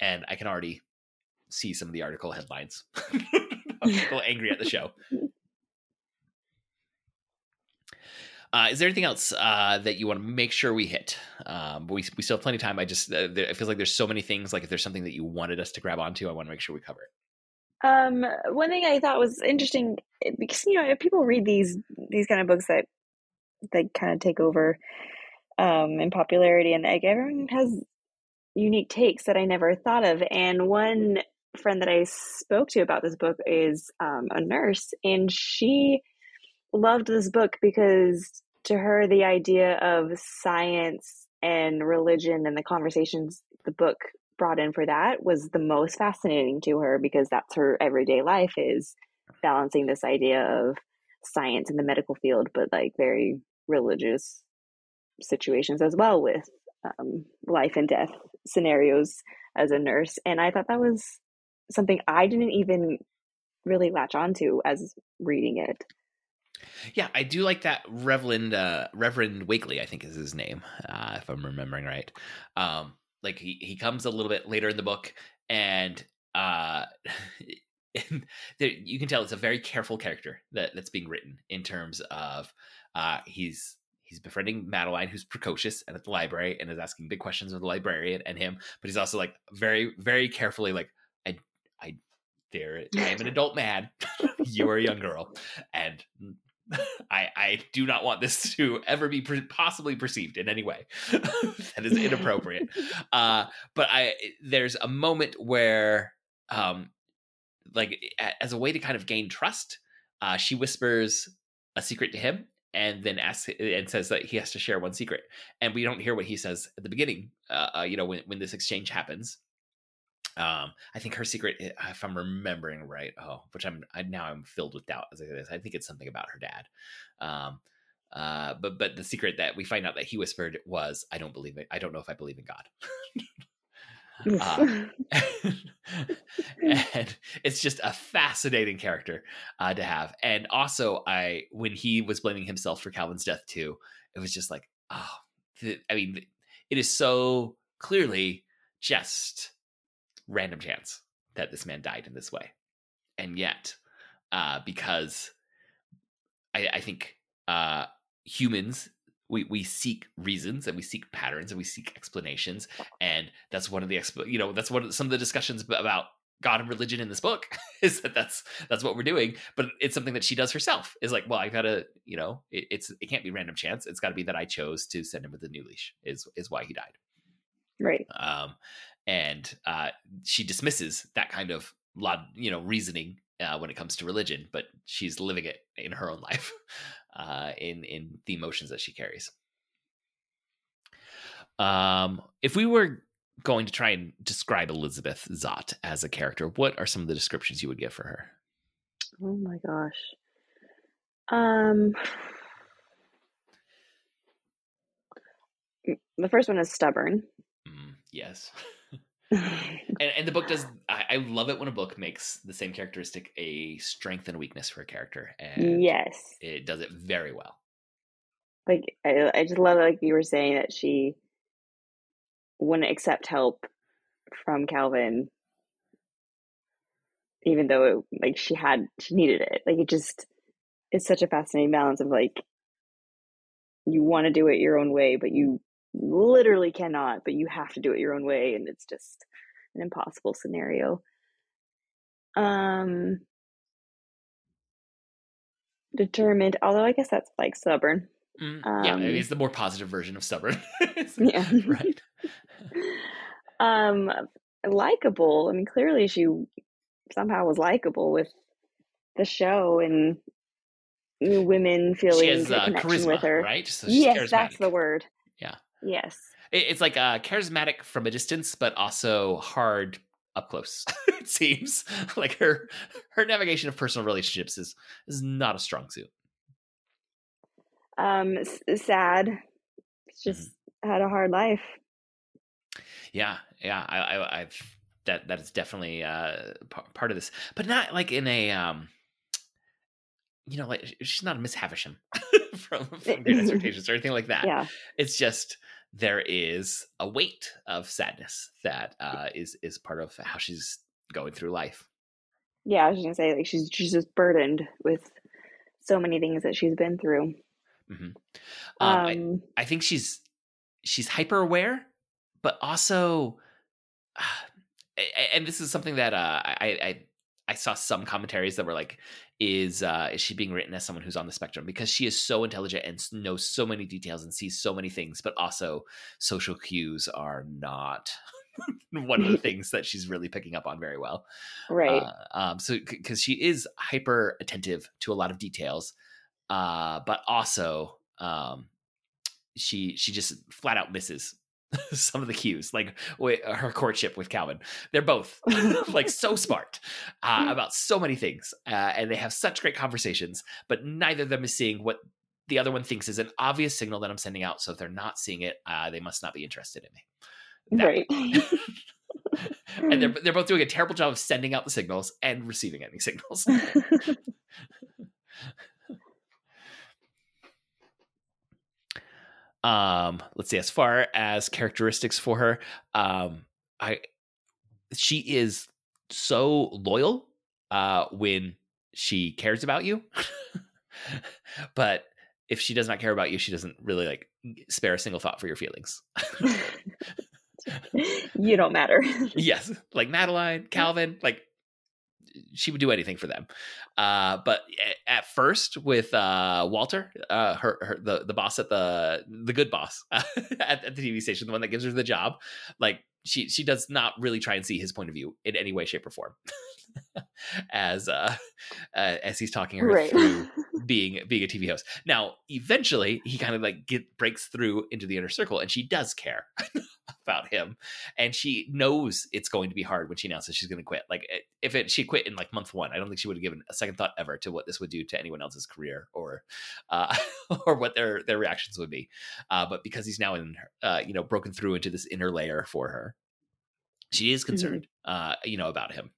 S2: and I can already see some of the article headlines people angry at the show. Uh, is there anything else uh, that you want to make sure we hit? Um, we, we still have plenty of time. I just uh, there, it feels like there's so many things. Like if there's something that you wanted us to grab onto, I want to make sure we cover it.
S3: Um, one thing I thought was interesting eh, because you know people read these these kind of books that they kind of take over um, in popularity, and like everyone has unique takes that I never thought of. And one friend that I spoke to about this book is um, a nurse, and she loved this book because to her, the idea of science and religion and the conversations the book brought in for that was the most fascinating to her because that's her everyday life is balancing this idea of science in the medical field, but like very religious situations as well with um, life and death scenarios as a nurse. And I thought that was something I didn't even really latch onto as reading it.
S2: Yeah, I do like that Reverend uh, Reverend Wakely, I think is his name, uh, if I'm remembering right. Um, like he he comes a little bit later in the book, and uh, there, you can tell it's a very careful character that that's being written in terms of uh, he's he's befriending Madeline, who's precocious and at the library and is asking big questions of the librarian and him, but he's also like very very carefully like I I there I am an adult man, you are a young girl, and I, I do not want this to ever be pre- possibly perceived in any way that is inappropriate. Uh, but I there's a moment where, um, like as a way to kind of gain trust, uh, she whispers a secret to him and then asks and says that he has to share one secret, and we don't hear what he says at the beginning. Uh, uh you know when when this exchange happens, um, I think her secret, eh, if I'm remembering right, oh, which I'm I, now I'm filled with doubt as I say this. I think it's something about her dad. Um, uh, but but the secret that we find out that he whispered was, "I don't believe it. I don't know if I believe in God." uh, and it's just a fascinating character uh, to have. And also, I when he was blaming himself for Calvin's death too, it was just like, oh, I mean, it is so clearly just random chance that this man died in this way. And yet, uh, because I, I think uh, humans we we seek reasons and we seek patterns and we seek explanations. And that's one of the exp- you know that's one of some of the discussions about god and religion in this book is that that's that's what we're doing. But it's something that she does herself. Is like well I've gotta you know it, it's it can't be random chance. It's got to be that i chose to send him with a new leash is is why he died.
S3: Right.
S2: Um and uh, she dismisses that kind of you know reasoning uh, when it comes to religion, but she's living it in her own life, uh, in in the emotions that she carries. Um, if we were going to try and describe Elizabeth Zott as a character, what are some of the descriptions you would give for her?
S3: Oh my gosh. Um, the first one is stubborn.
S2: Mm, yes. and, and, the book does I, I, love it when a book makes the same characteristic a strength and weakness for a character and
S3: yes.
S2: it does it very well.
S3: Like I, I just love it, like you were saying that she wouldn't accept help from calvin even though it, like she had she needed it. Like it just it's such a fascinating balance of like you want to do it your own way but you literally cannot, but you have to do it your own way, and it's just an impossible scenario. Um, determined, although I guess that's like stubborn.
S2: Mm, yeah, um, it's the more positive version of stubborn.
S3: yeah,
S2: right.
S3: um, likable. I mean, clearly she somehow was likable with the show and women feeling
S2: has
S3: a
S2: uh,
S3: connection with her.
S2: right? So
S3: yes, that's the word. Yes.
S2: It- It's like uh, charismatic from a distance, but also hard up close. it seems like her her navigation of personal relationships is is not a strong suit.
S3: Um, s- sad. It's
S2: Mm-hmm.
S3: just had a hard life.
S2: Yeah, yeah, I, I, I've that that is definitely uh p- part of this, but not like in a um, you know, like she's not a Miss Havisham from, from Great Expectations or anything like that.
S3: Yeah.
S2: It's just there is a weight of sadness that uh is is part of how she's going through life.
S3: Yeah, I was just gonna say like she's she's just burdened with so many things that she's been through.
S2: hmm Um,
S3: Um,
S2: I, I think she's she's hyper aware, but also, and this is something that uh, I, I I saw some commentaries that were like, is uh, is she being written as someone who's on the spectrum because she is so intelligent and knows so many details and sees so many things, but also social cues are not one of the things that she's really picking up on very well.
S3: right.
S2: Uh, um, so because she is hyper attentive to a lot of details, uh, but also um, she she just flat out misses some of the cues, like her courtship with Calvin. They're both like so smart uh, about so many things, uh, and they have such great conversations. But neither of them is seeing what the other one thinks is an obvious signal that I'm sending out. So if they're not seeing it, uh, they must not be interested in me. That-
S3: right.
S2: and they're they're both doing a terrible job of sending out the signals and receiving any signals. Um, let's see. As far as characteristics for her, um, I she is so loyal uh, when she cares about you, but if she does not care about you, she doesn't really like spare a single thought for your feelings.
S3: you don't matter.
S2: yes, like Madeline, Calvin, like she would do anything for them. Uh, but at first with uh, Walter, uh, her, her the the boss at the the good boss at, at the TV station, the one that gives her the job, like she she does not really try and see his point of view in any way, shape, or form. as uh, uh, as he's talking her
S3: Right.
S2: through being being a TV host. Now, eventually, he kind of like get breaks through into the inner circle, and she does care about him, and she knows it's going to be hard when she announces she's going to quit. Like if it she quit in like month one, I don't think she would have given a second thought ever to what this would do to anyone else's career or uh, or what their their reactions would be. Uh, but because he's now in uh, you know broken through into this inner layer for her, she is concerned uh, you know about him.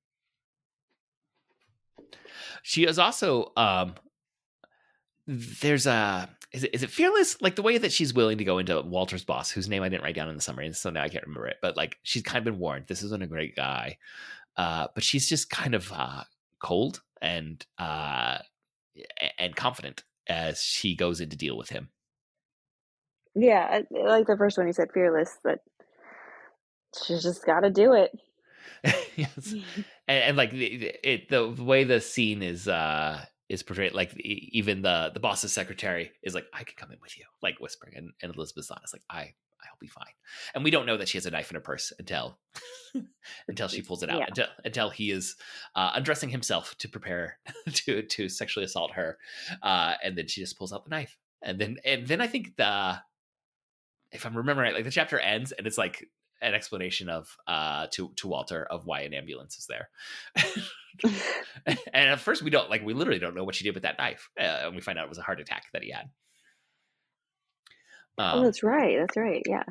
S2: She is also um there's a is it, is it fearless like the way that she's willing to go into Walter's boss whose name I didn't write down in the summary so now I can't remember it but like she's kind of been warned this isn't a great guy uh but she's just kind of uh cold and uh and confident as she goes in to deal with him
S3: yeah, I, like the first one you said, fearless. That she's just got to do it.
S2: yes and, and like the, it the way the scene is uh is portrayed like even the the boss's secretary is like i could come in with you like whispering and, and elizabeth's honest like i i'll be fine. And we don't know that she has a knife in her purse until until she pulls it out
S3: Yeah.
S2: until until he is uh undressing himself to prepare to to sexually assault her uh and then she just pulls out the knife. And then and then i think the if i'm remembering right like the chapter ends and it's like an explanation of uh to to Walter of why an ambulance is there. and at first we don't like we literally don't know what she did with that knife. Uh, and we find out it was a heart attack that he had.
S3: oh,
S2: Um,
S3: that's right. That's right. Yeah.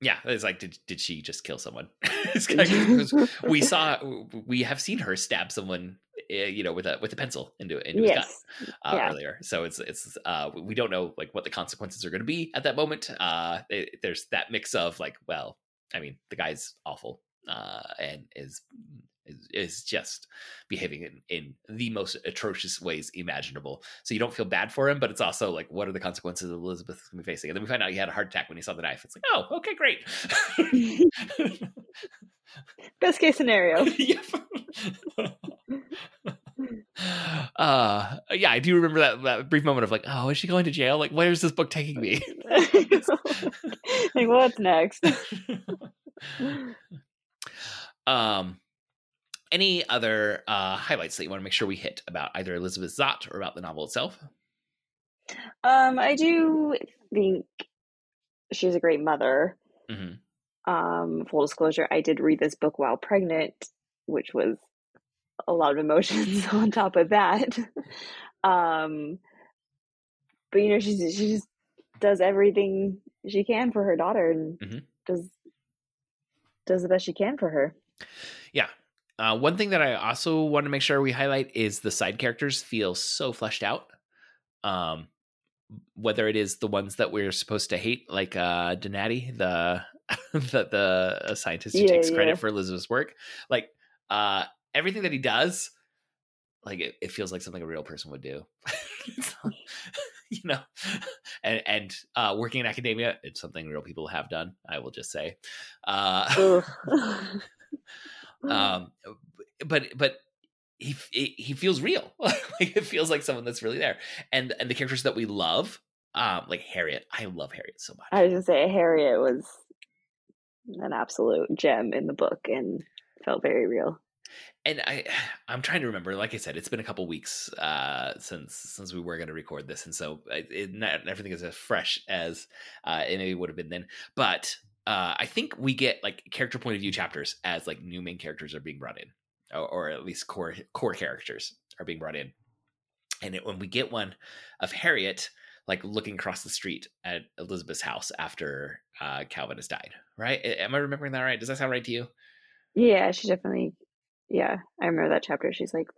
S2: Yeah, it's like did did she just kill someone? It's kind of- we saw we have seen her stab someone uh, you know with a with a pencil into into his gut uh,
S3: Yeah.
S2: earlier. So it's it's uh, we don't know like what the consequences are going to be at that moment. Uh, it- there's that mix of like, well, I mean, the guy's awful uh, and is is, is just behaving in, in the most atrocious ways imaginable. So you don't feel bad for him, but it's also like, what are the consequences of Elizabeth going to be facing? And then we find out he had a heart attack when he saw the knife. It's like, oh, okay, great.
S3: Best case scenario.
S2: Yep. uh yeah i do remember that, that brief moment of like oh is she going to jail like where is this book taking me
S3: like what's next
S2: um any other uh highlights that you want to make sure we hit about either elizabeth zott or about the novel itself
S3: um i do think she's a great mother
S2: mm-hmm.
S3: um full disclosure i did read this book while pregnant which was a lot of emotions on top of that. um, but you know, she's she just does everything she can for her daughter and mm-hmm. does does the best she can for her.
S2: Yeah. Uh, one thing that I also want to make sure we highlight is the side characters feel so fleshed out. Um, whether it is the ones that we're supposed to hate, like uh, Donati, the the, the scientist who yeah, takes credit yeah. for Elizabeth's work, like uh, everything that he does, like it, it feels like something a real person would do. you know, and and uh, working in academia, it's something real people have done. I will just say, uh, um, but but he he feels real. like it feels like someone that's really there, and and the characters that we love, um, like Harriet. I love Harriet so much.
S3: I was gonna say Harriet was an absolute gem in the book and felt very real
S2: and I I'm trying to remember. Like I said, it's been a couple weeks uh, since since we were going to record this, and so it, it, not everything is as fresh as uh, it maybe would have been then. But uh, I think we get like character point of view chapters as like new main characters are being brought in, or, or at least core core characters are being brought in. And it, when we get one of Harriet, like looking across the street at Elizabeth's house after uh, Calvin has died, right? Am I remembering that right? Does that sound right to you?
S3: Yeah, she definitely yeah, I remember that chapter. She's like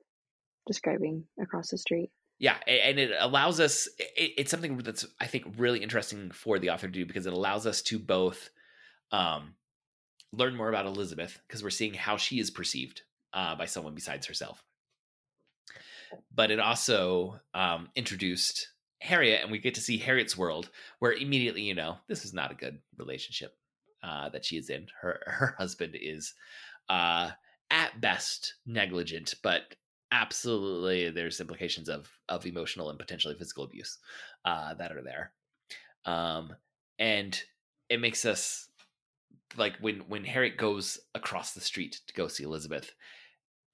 S3: describing across the street.
S2: Yeah, and it allows us. It's something that's I think really interesting for the author to do because it allows us to both um, learn more about Elizabeth because we're seeing how she is perceived uh, by someone besides herself. But it also um, introduced Harriet, and we get to see Harriet's world, where immediately you know this is not a good relationship uh, that she is in. Her her husband is uh, at best negligent, but absolutely there's implications of of emotional and potentially physical abuse uh, that are there. Um, and it makes us like when when Harriet goes across the street to go see Elizabeth,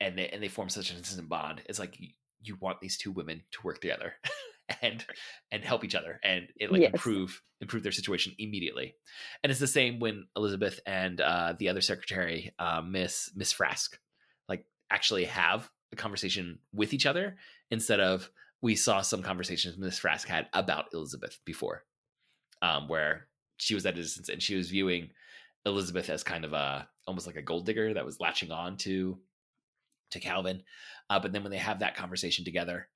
S2: and they and they form such an instant bond. It's like you, you want these two women to work together. and and help each other and it like yes. improve improve their situation immediately and it's the same when elizabeth and uh, the other secretary uh, miss miss frask like actually have a conversation with each other instead of we saw some conversations miss frask had about elizabeth before um, where she was at a distance and she was viewing elizabeth as kind of a almost like a gold digger that was latching on to to calvin uh, but then when they have that conversation together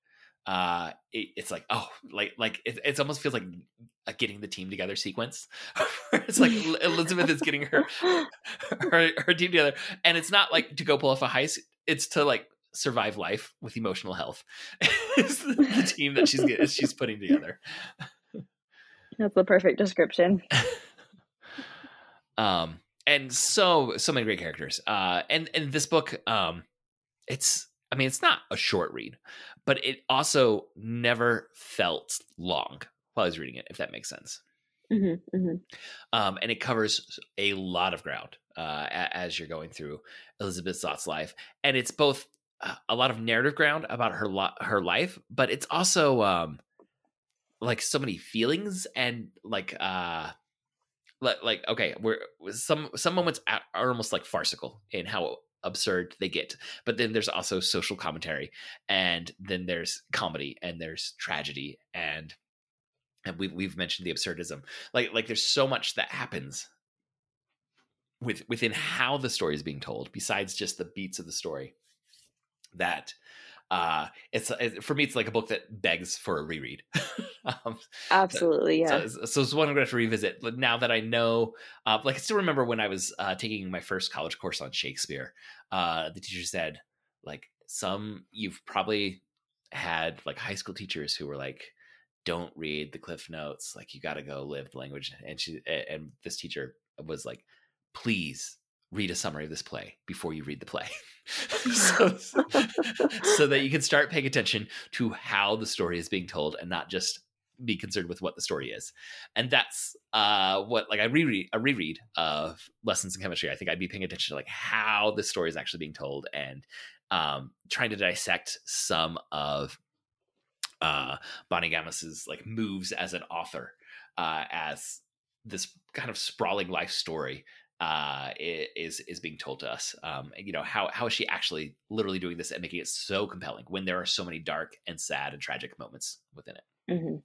S2: uh it, it's like oh like like it, it almost feels like a getting the team together sequence it's like elizabeth is getting her, her her team together and it's not like to go pull off a heist it's to like survive life with emotional health it's the, the team that she's she's putting together.
S3: That's the perfect description
S2: um and so so many great characters uh and and this book um it's I mean, it's not a short read, but it also never felt long while I was reading it, if that makes sense.
S3: Mm-hmm, mm-hmm.
S2: Um, and it covers a lot of ground uh, as you're going through Elizabeth Zott's life, and it's both uh, a lot of narrative ground about her lo- her life, but it's also um, like so many feelings and like uh, like, like okay, we're some some moments are almost like farcical in how absurd they get. But then there's also social commentary, and then there's comedy, and there's tragedy, and and we've we've mentioned the absurdism. Like like there's so much that happens with within how the story is being told, besides just the beats of the story. That uh it's it, for me it's like a book that begs for a reread.
S3: Um, absolutely
S2: yeah. so, so, it's one i'm gonna have to revisit but now that i know uh like i still remember when i was uh taking my first college course on shakespeare uh the teacher said like some you've probably had like high school teachers who were like don't read the cliff notes like you got to go live the language and she and this teacher was like please read a summary of this play before you read the play. so, so that you can start paying attention to how the story is being told and not just be concerned with what the story is. And that's uh, what like I reread a reread of lessons in chemistry. I think I'd be paying attention to like how the story is actually being told and um, trying to dissect some of uh, Bonnie Garmus's like moves as an author uh, as this kind of sprawling life story uh, is is being told to us. Um, you know how how is she actually literally doing this and making it so compelling when there are so many dark and sad and tragic moments within it.
S3: Mm-hmm.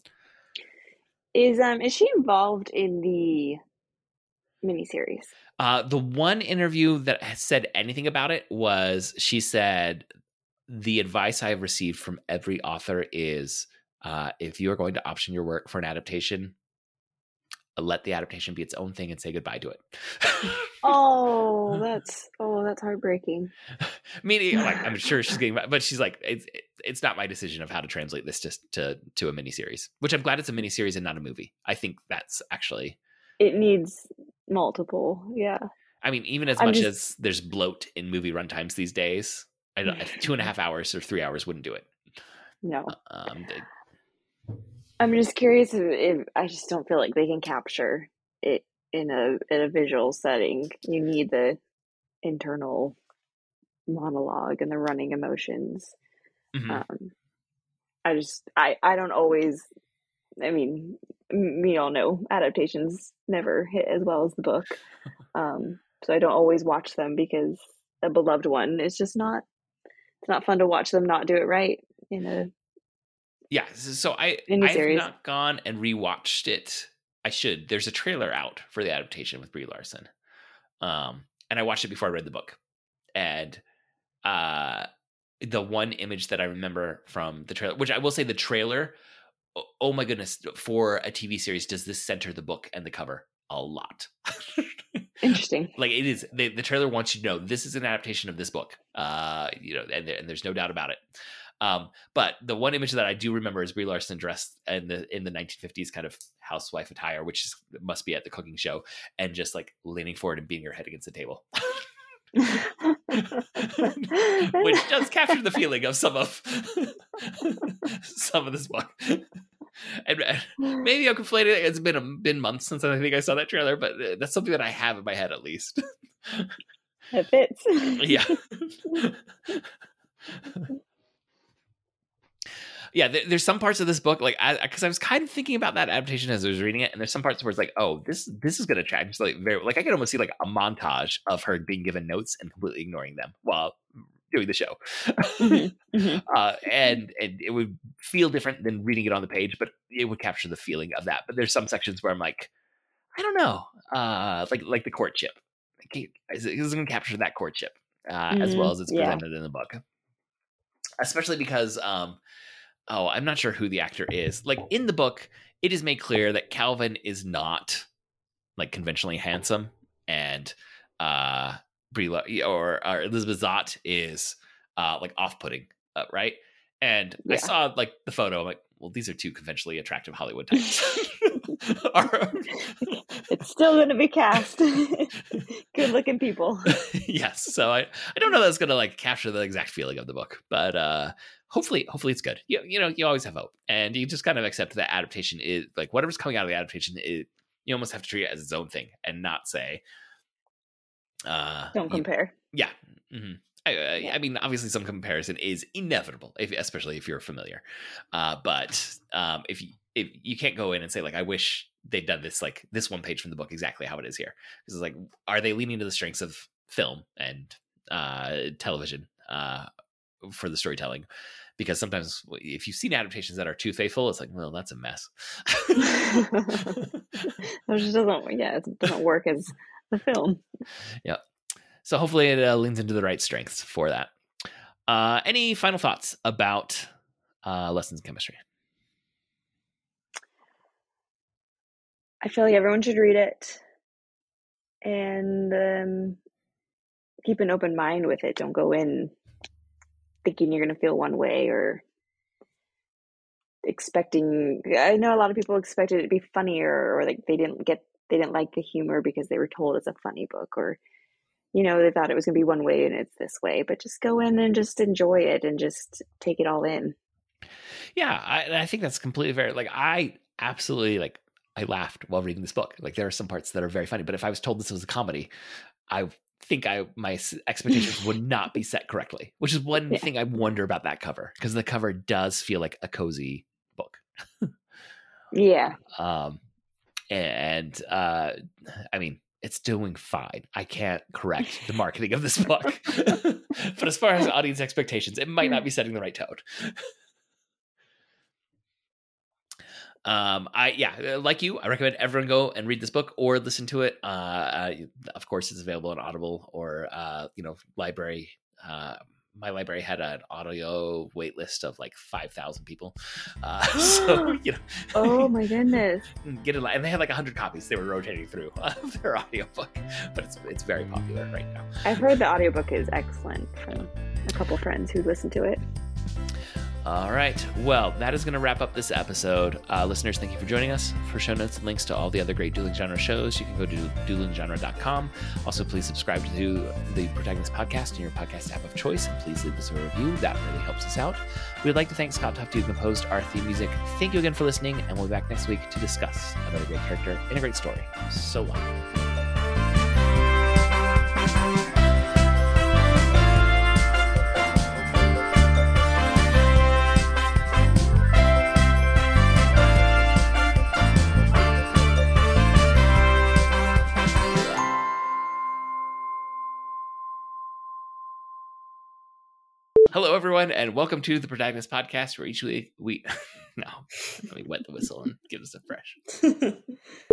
S3: Is um is she involved in the miniseries?
S2: Uh, the one interview that said anything about it was she said the advice I have received from every author is uh, if you are going to option your work for an adaptation, let the adaptation be its own thing and say goodbye to it.
S3: oh, that's oh, that's heartbreaking.
S2: Meaning, like I'm sure she's getting, but she's like, it's it's not my decision of how to translate this just to to a miniseries. Which I'm glad it's a miniseries and not a movie. I think that's actually
S3: it needs multiple. Yeah.
S2: I mean, even as I'm much just... as there's bloat in movie runtimes these days, I don't, two and a half hours or three hours wouldn't do it.
S3: No. Um, they, I'm just curious if, if, I just don't feel like they can capture it in a in a visual setting. You need the internal monologue and the running emotions. Mm-hmm. Um, I just I I don't always. I mean, we all know adaptations never hit as well as the book, um, so I don't always watch them because a beloved one is just not. It's not fun to watch them not do it right in a
S2: yeah, so I I've not gone and rewatched it. I should. There's a trailer out for the adaptation with Brie Larson, um, and I watched it before I read the book, and uh, the one image that I remember from the trailer, which I will say, the trailer. Oh, my goodness! For a TV series, does this center the book and the cover a lot?
S3: Interesting.
S2: like it is. The, the trailer wants you to know this is an adaptation of this book. Uh, you know, and, and there's no doubt about it. Um, but the one image that I do remember is Brie Larson dressed in the in the 1950s kind of housewife attire, which is, must be at the cooking show, and just like leaning forward and beating her head against the table. which does capture the feeling of some of some of this book. And maybe I'm conflating. It's been a, been months since I think I saw that trailer, but uh, that's something that I have in my head at least.
S3: It fits.
S2: yeah yeah, there's some parts of this book like because I, I, was kind of thinking about that adaptation as I was reading it, and there's some parts where it's like, oh, this this is gonna track. Just like very like I can almost see like a montage of her being given notes and completely ignoring them while doing the show, mm-hmm. Mm-hmm. Uh, and and it would feel different than reading it on the page, but it would capture the feeling of that. But there's some sections where I'm like, I don't know, uh, like like the courtship. Is it, is it going to capture that courtship uh, mm-hmm. as well as it's presented yeah. in the book? Especially because um, oh, I'm not sure who the actor is. Like in the book, it is made clear that Calvin is not like conventionally handsome, and uh, Brie or, or Elizabeth Zott is uh, like off-putting, uh, right? And yeah. I saw like the photo. I'm like, well, these are two conventionally attractive Hollywood types.
S3: it's still going to be cast. Good looking people.
S2: yes. So I, I don't know that's going to like capture the exact feeling of the book, but uh, hopefully, hopefully it's good. You, you know, you always have hope and you just kind of accept that adaptation is like whatever's coming out of the adaptation is you almost have to treat it as its own thing and not say,
S3: uh, don't compare.
S2: You, yeah. Mm-hmm. I, yeah. I, mean, obviously, some comparison is inevitable, if, especially if you're familiar. Uh, but um, if you if you can't go in and say like, I wish they'd done this like this one page from the book exactly how it is here, because it's like, are they leaning to the strengths of film and uh, television uh, for the storytelling? Because sometimes if you've seen adaptations that are too faithful, it's like, well, that's a mess.
S3: it just doesn't, yeah, it doesn't work as a film.
S2: Yeah. So hopefully it uh, leans into the right strengths for that. Uh, any final thoughts about uh, lessons in chemistry?
S3: I feel like everyone should read it and um, keep an open mind with it. Don't go in thinking you're going to feel one way or expecting. I know a lot of people expected it to be funnier or like they didn't get they didn't like the humor because they were told it's a funny book or you know, they thought it was going to be one way and it's this way, but just go in and just enjoy it and just take it all in.
S2: Yeah, I, I think that's completely fair. Like I absolutely like I laughed while reading this book. Like there are some parts that are very funny, but if I was told this was a comedy, I think I my expectations would not be set correctly. Which is one yeah. thing I wonder about that cover because the cover does feel like a cozy book.
S3: yeah.
S2: Um, and uh, I mean, it's doing fine. I can't correct the marketing of this book, but as far as audience expectations, it might not be setting the right tone. um i yeah uh, like you i recommend everyone go and read this book or listen to it. Uh, uh of course it's available on audible or uh you know library uh my library had an audio wait list of like 5000 people. Uh so you know
S3: oh my goodness.
S2: get it and they had like 100 copies they were rotating through of their audiobook but it's it's very popular right now.
S3: I've heard the audiobook is excellent from a couple friends who listened to it
S2: all right. Well, that is going to wrap up this episode. Uh, listeners, thank you for joining us. For show notes and links to all the other great Dueling Genre shows, you can go to duelinggenre.com. Also, please subscribe to the Protagonist Podcast in your podcast app of choice, and please leave us a review. That really helps us out. We'd like to thank Scott Tufte, who composed our theme music. Thank you again for listening, and we'll be back next week to discuss another great character in a great story. So long. Hello, everyone, and welcome to the Protagonist Podcast, where each week we no, let me wet the whistle and give us a fresh.